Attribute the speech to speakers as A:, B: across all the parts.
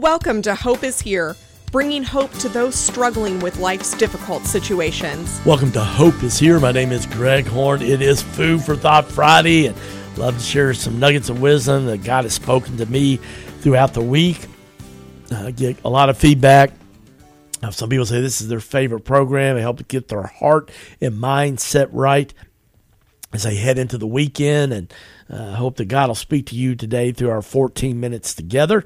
A: Welcome to Hope is Here, bringing hope to those struggling with life's difficult situations.
B: Welcome to Hope is Here. My name is Greg Horn. It is Food for Thought Friday, and love to share some nuggets of wisdom that God has spoken to me throughout the week. I get a lot of feedback. Some people say this is their favorite program. It helps get their heart and mind set right as they head into the weekend. And uh, I hope that God will speak to you today through our 14 minutes together.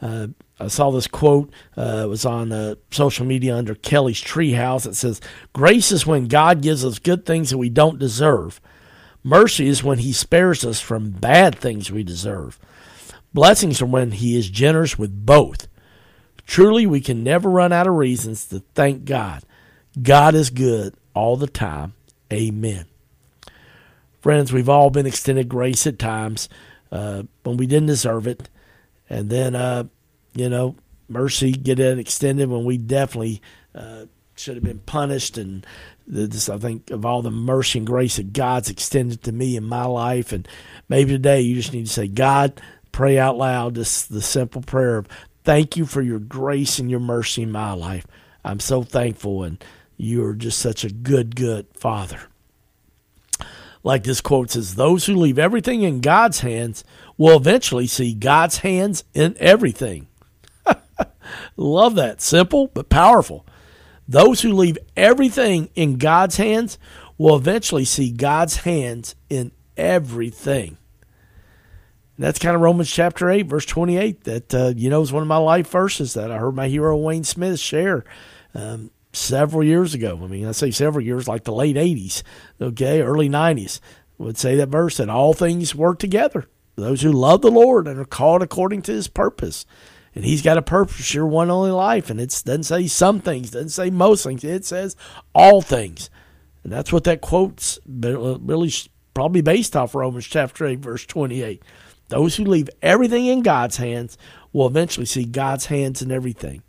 B: Uh, I saw this quote. Uh, it was on uh, social media under Kelly's Treehouse. It says, "Grace is when God gives us good things that we don't deserve. Mercy is when He spares us from bad things we deserve. Blessings are when He is generous with both. Truly, we can never run out of reasons to thank God. God is good all the time. Amen." Friends, we've all been extended grace at times uh, when we didn't deserve it and then uh, you know mercy get it extended when we definitely uh, should have been punished. And this I think of all the mercy and grace that God's extended to me in my life. And maybe today you just need to say God pray out loud this the simple prayer of thank you for your grace and your mercy in my life. I'm so thankful and you are just such a good good father like this quote says, those who leave everything in God's hands will eventually see God's hands in everything. Love that. Simple but powerful. Those who leave everything in God's hands will eventually see God's hands in everything. And that's kind of Romans chapter 8, verse 28, that, uh, you know, is one of my life verses that I heard my hero Wayne Smith share. Um, several years ago. I mean, I say several years, like the late 80s, okay, early 90s, would say that verse that all things work together. Those who love the Lord and are called according to his purpose. And he's got a purpose, your one only life. And it doesn't say some things, doesn't say most things, it says all things. And that's what that quote's uh, really probably based off Romans chapter 8, verse 28. Those who leave everything in God's hands will eventually see God's hands in everything.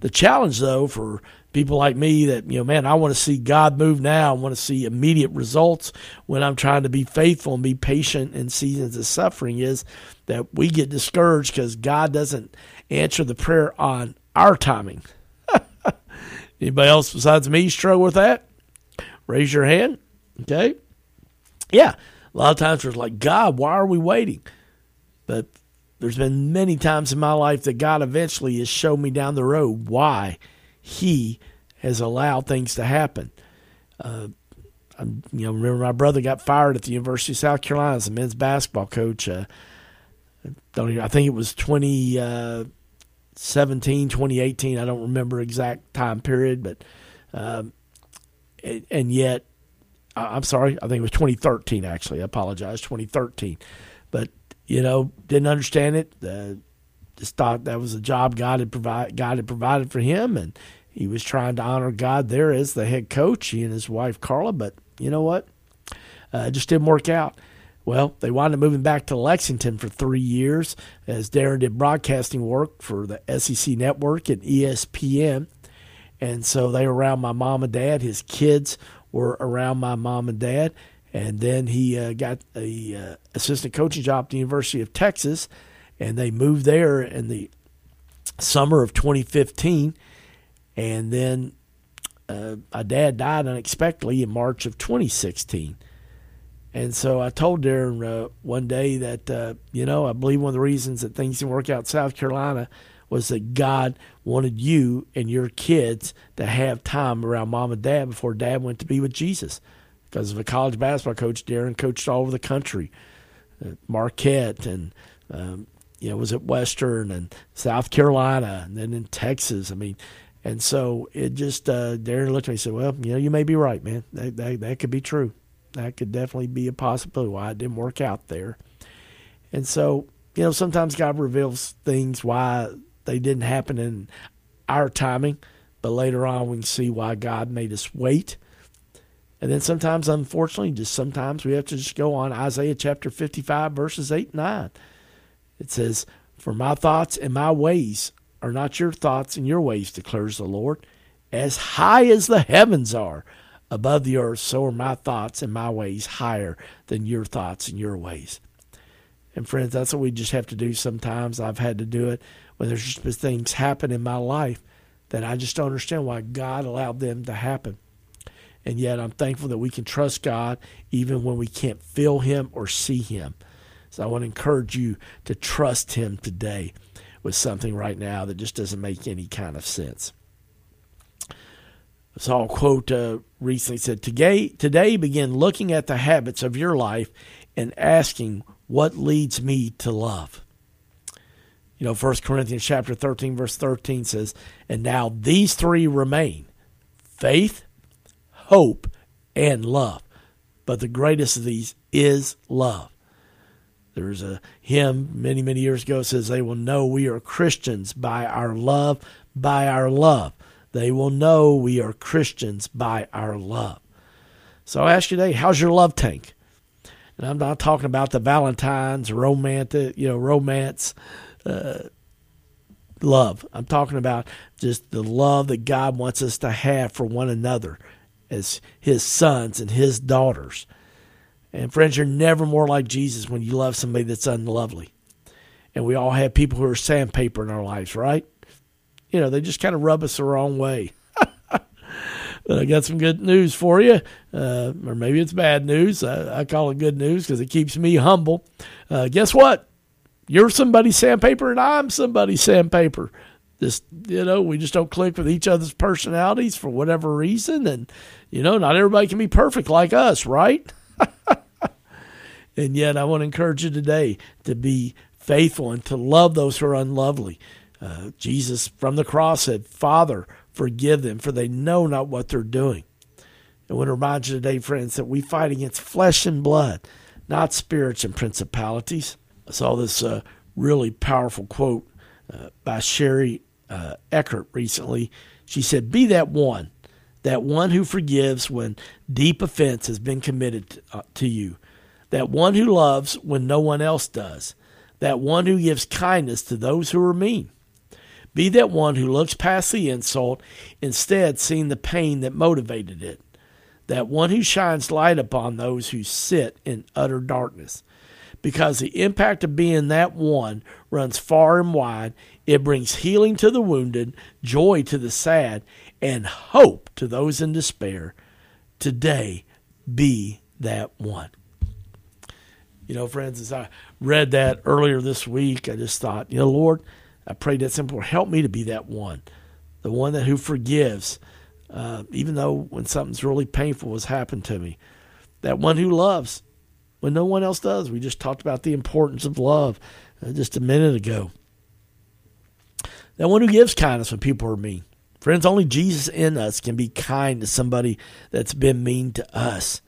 B: The challenge, though, for people like me that, you know, man, I want to see God move now. I want to see immediate results when I'm trying to be faithful and be patient in seasons of suffering is that we get discouraged because God doesn't answer the prayer on our timing. Anybody else besides me struggle with that? Raise your hand. Okay. Yeah. A lot of times we're like, God, why are we waiting? But there's been many times in my life that God eventually has shown me down the road why He has allowed things to happen. Uh, I, you know, remember my brother got fired at the University of South Carolina as a men's basketball coach. Uh, don't even, I think it was 2017, 2018. I don't remember exact time period, but um, and yet, I'm sorry, I think it was 2013. Actually, I apologize, 2013. But you know, didn't understand it. Uh, just thought that was a job God had provide God had provided for him, and he was trying to honor God there as the head coach. He and his wife Carla, but you know what? Uh, it just didn't work out. Well, they wound up moving back to Lexington for three years as Darrin did broadcasting work for the SEC network and ESPN. And so they were around my mom and dad. His kids were around my mom and dad and then he uh, got a uh, assistant coaching job at the University of Texas, and they moved there in the summer of 2015, and then uh, my dad died unexpectedly in March of 2016. And so I told Darrin uh, one day that, uh, you know, I believe one of the reasons that things didn't work out in South Carolina was that God wanted you and your kids to have time around mom and dad before dad went to be with Jesus because of a college basketball coach. Darrin coached all over the country, uh, Marquette, and um, you know was at Western and South Carolina, and then in Texas. I mean, and so it just uh, Darrin looked at me and said, "Well, you know, you may be right, man. That, that that could be true. That could definitely be a possibility why it didn't work out there." And so you know, sometimes God reveals things why they didn't happen in our timing, but later on we can see why God made us wait and then sometimes, unfortunately, just sometimes we have to just go on Isaiah chapter 55, verses 8 and 9. It says, For my thoughts and my ways are not your thoughts and your ways, declares the Lord. As high as the heavens are above the earth, so are my thoughts and my ways higher than your thoughts and your ways. And friends, that's what we just have to do sometimes. I've had to do it when there's just been things happen in my life that I just don't understand why God allowed them to happen. And yet I'm thankful that we can trust God even when we can't feel Him or see Him. So I want to encourage you to trust Him today with something right now that just doesn't make any kind of sense. So I saw a quote uh, recently said, today, today begin looking at the habits of your life and asking what leads me to love. You know, 1 Corinthians chapter 13, verse 13 says, And now these three remain faith, hope, and love. But the greatest of these is love. There's a hymn many, many years ago says, They will know we are Christians by our love, by our love. They will know we are Christians by our love. So I ask you today, how's your love tank? And I'm not talking about the Valentine's romantic, you know, romance uh, love. I'm talking about just the love that God wants us to have for one another as His sons and His daughters. And friends, you're never more like Jesus when you love somebody that's unlovely. And we all have people who are sandpaper in our lives, right? You know, they just kind of rub us the wrong way. but I got some good news for you, uh, or maybe it's bad news. I, I call it good news because it keeps me humble. Uh, guess what? You're somebody's sandpaper, and I'm somebody's sandpaper. Just you know, we just don't click with each other's personalities for whatever reason, and you know, not everybody can be perfect like us, right? And yet, I want to encourage you today to be faithful and to love those who are unlovely. Uh, Jesus from the cross said, Father, forgive them, for they know not what they're doing. I want to remind you today, friends, that we fight against flesh and blood, not spirits and principalities. I saw this uh, really powerful quote uh, by Sherry uh, Eckert recently. She said, Be that one that one who forgives when deep offense has been committed to, uh, to you, that one who loves when no one else does, that one who gives kindness to those who are mean. Be that one who looks past the insult, instead seeing the pain that motivated it. That one who shines light upon those who sit in utter darkness. Because the impact of being that one runs far and wide, it brings healing to the wounded, joy to the sad, and hope to those in despair. Today, be that one. You know, friends, as I read that earlier this week, I just thought, you know, Lord, I prayed that simple. Help me to be that one, the one that who forgives, uh, even though when something's really painful has happened to me, that one who loves when no one else does. We just talked about the importance of love uh, just a minute ago. That one who gives kindness when people are mean. Friends, only Jesus in us can be kind to somebody that's been mean to us.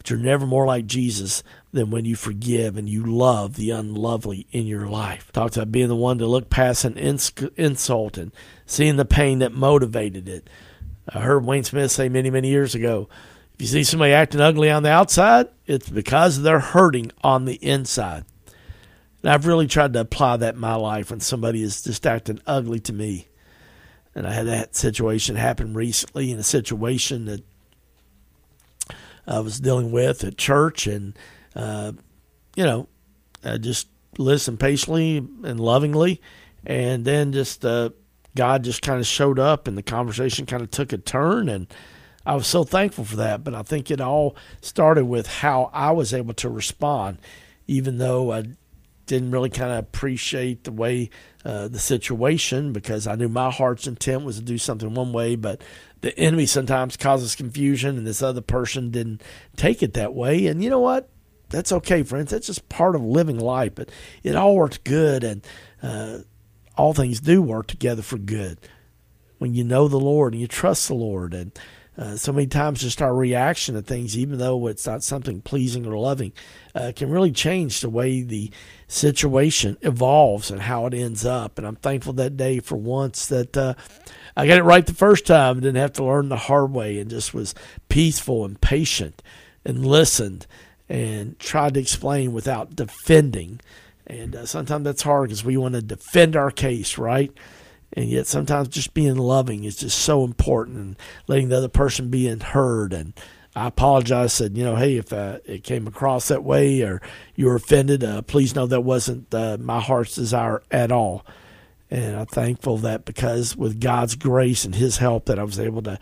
B: But you're never more like Jesus than when you forgive and you love the unlovely in your life. Talks about being the one to look past an ins- insult and seeing the pain that motivated it. I heard Wayne Smith say many, many years ago if you see somebody acting ugly on the outside, it's because they're hurting on the inside. And I've really tried to apply that in my life when somebody is just acting ugly to me. And I had that situation happen recently in a situation that I was dealing with at church. And, uh, you know, I just listened patiently and lovingly. And then just uh, God just kind of showed up and the conversation kind of took a turn. And I was so thankful for that. But I think it all started with how I was able to respond, even though I didn't really kind of appreciate the way uh, the situation because I knew my heart's intent was to do something one way, but the enemy sometimes causes confusion, and this other person didn't take it that way. And you know what? That's okay, friends. That's just part of living life. But it all worked good, and uh, all things do work together for good when you know the Lord and you trust the Lord. And uh, so many times, just our reaction to things, even though it's not something pleasing or loving, uh, can really change the way the situation evolves and how it ends up. And I'm thankful that day for once that uh, I got it right the first time, didn't have to learn the hard way, and just was peaceful and patient and listened and tried to explain without defending. And uh, sometimes that's hard because we want to defend our case, right? And yet sometimes just being loving is just so important and letting the other person be heard and I apologize. Said, you know, hey, if uh, it came across that way or you were offended, uh, please know that wasn't uh, my heart's desire at all. And I'm thankful that because with God's grace and His help, that I was able to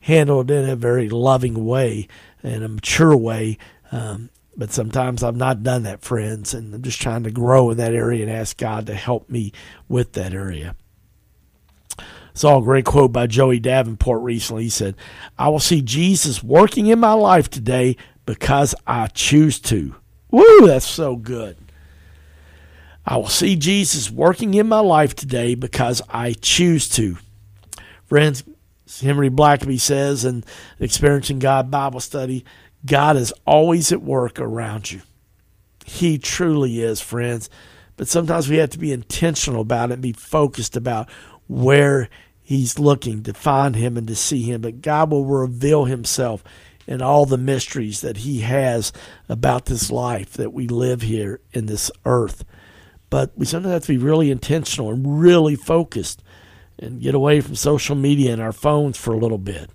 B: handle it in a very loving way and a mature way. Um, but sometimes I've not done that, friends, and I'm just trying to grow in that area and ask God to help me with that area. Saw a great quote by Joey Davenport recently. He said, I will see Jesus working in my life today because I choose to. Woo, that's so good. I will see Jesus working in my life today because I choose to. Friends, Henry Blackaby says in the Experiencing God Bible Study, God is always at work around you. He truly is, friends. But sometimes we have to be intentional about it and be focused about where He's looking to find Him and to see Him. But God will reveal Himself in all the mysteries that He has about this life that we live here in this earth. But we sometimes have to be really intentional and really focused and get away from social media and our phones for a little bit.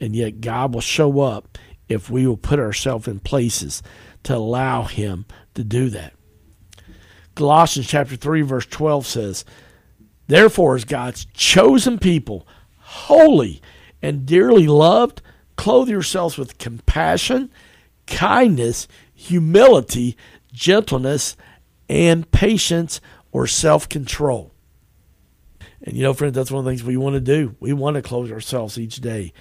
B: And yet, God will show up if we will put ourselves in places to allow Him to do that. Colossians chapter 3 verse 12 says, Therefore as God's chosen people, holy and dearly loved, clothe yourselves with compassion, kindness, humility, gentleness, and patience or self-control. And you know, friends, that's one of the things we want to do. We want to clothe ourselves each day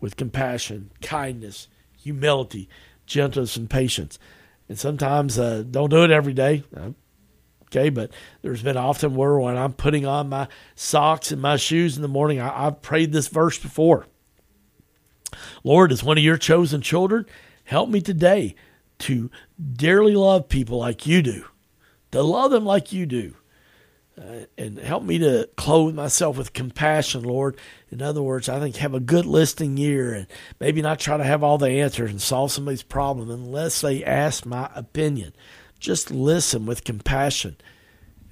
B: with compassion, kindness, humility, gentleness, and patience. And sometimes uh, don't do it every day. Okay, but there's been often where when I'm putting on my socks and my shoes in the morning, I, I've prayed this verse before. Lord, as one of your chosen children, help me today to dearly love people like you do, to love them like you do, uh, and help me to clothe myself with compassion, Lord. In other words, I think have a good listening ear and maybe not try to have all the answers and solve somebody's problem unless they ask my opinion. Just listen with compassion.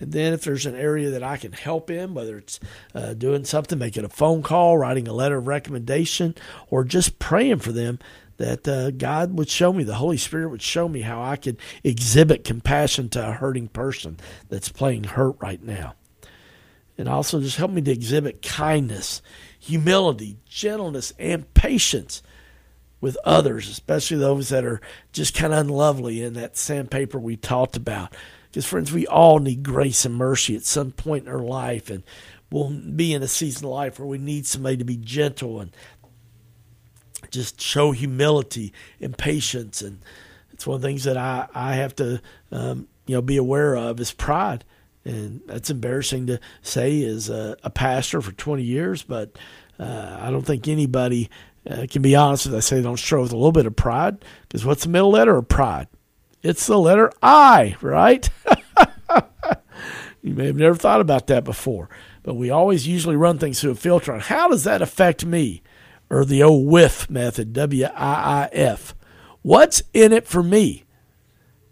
B: And then if there's an area that I can help in, whether it's uh, doing something, making a phone call, writing a letter of recommendation, or just praying for them, that uh, God would show me, the Holy Spirit would show me how I could exhibit compassion to a hurting person that's playing hurt right now. And also just help me to exhibit kindness, humility, gentleness, and patience with others, especially those that are just kind of unlovely in that sandpaper we talked about. Because, friends, we all need grace and mercy at some point in our life, and we'll be in a season of life where we need somebody to be gentle and just show humility and patience. And it's one of the things that I, I have to, um, you know, be aware of is pride. And that's embarrassing to say as a, a pastor for 20 years, but uh, I don't think anybody uh, can be honest if I say don't show with a little bit of pride. Because what's the middle letter of pride? It's the letter I, right? you may have never thought about that before, but we always usually run things through a filter on how does that affect me? or the old WIF method, W I I F. What's in it for me?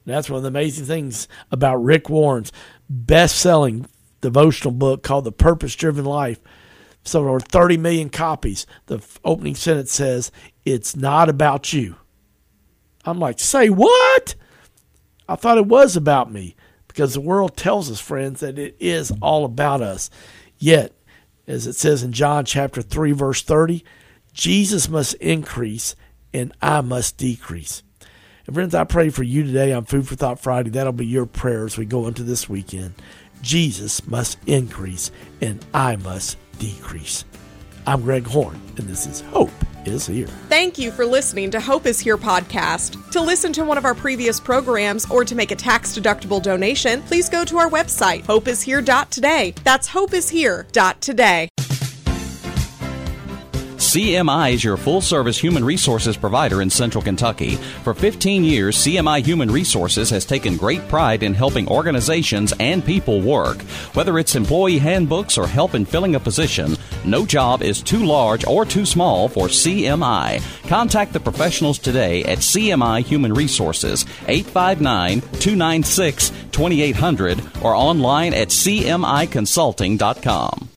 B: That's one of the amazing things about Rick Warren's best selling devotional book called The Purpose Driven Life. Sold over 30 million copies. The opening sentence says, It's not about you. I'm like, Say what? I thought it was about me because the world tells us, friends, that it is all about us. Yet, as it says in John chapter 3, verse 30, Jesus must increase and I must decrease. And friends, I pray for you today on Food for Thought Friday. That'll be your prayer as we go into this weekend. Jesus must increase and I must decrease. I'm Greg Horn, and this is Hope is Here.
A: Thank you for listening to Hope is Here podcast. To listen to one of our previous programs or to make a tax deductible donation, please go to our website, hopeishere.today. That's hopeishere.today.
C: CMI is your full service human resources provider in central Kentucky. For 15 years, CMI Human Resources has taken great pride in helping organizations and people work. Whether it's employee handbooks or help in filling a position, no job is too large or too small for CMI. Contact the professionals today at CMI Human Resources, 859 296 2800 or online at cmiconsulting.com.